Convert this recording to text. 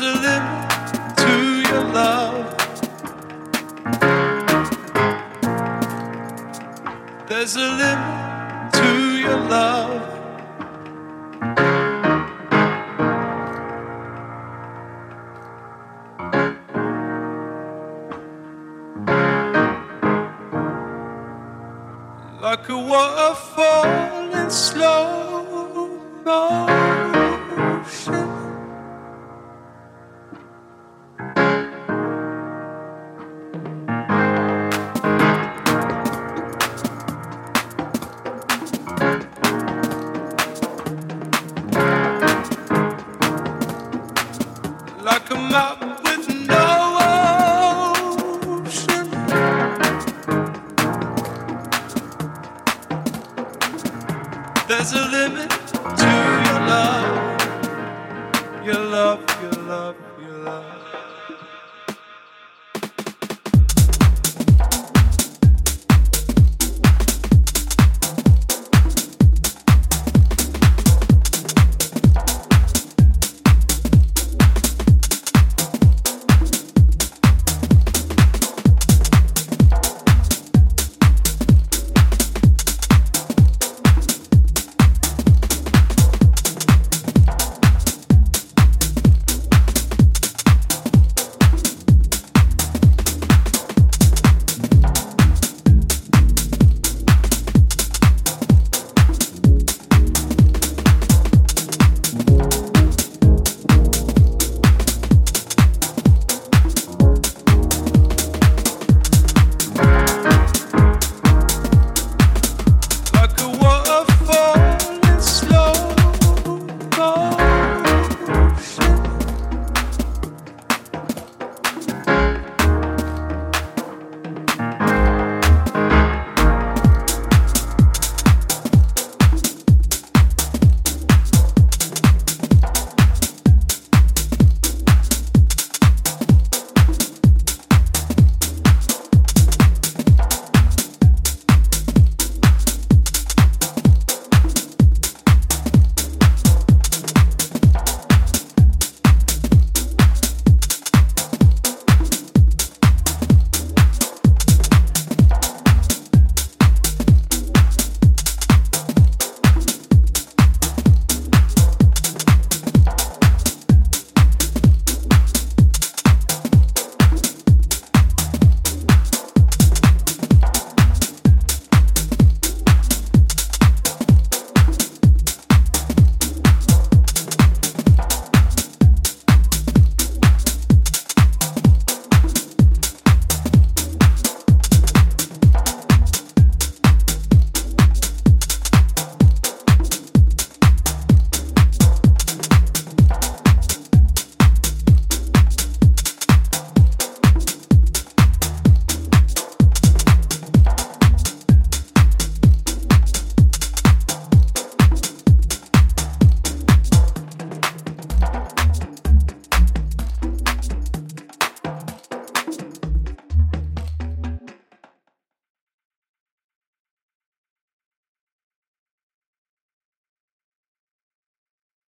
a limit to your love. There's a limit to your love. Like a waterfall in slow motion. There's a limit to your love, your love, your love, your love.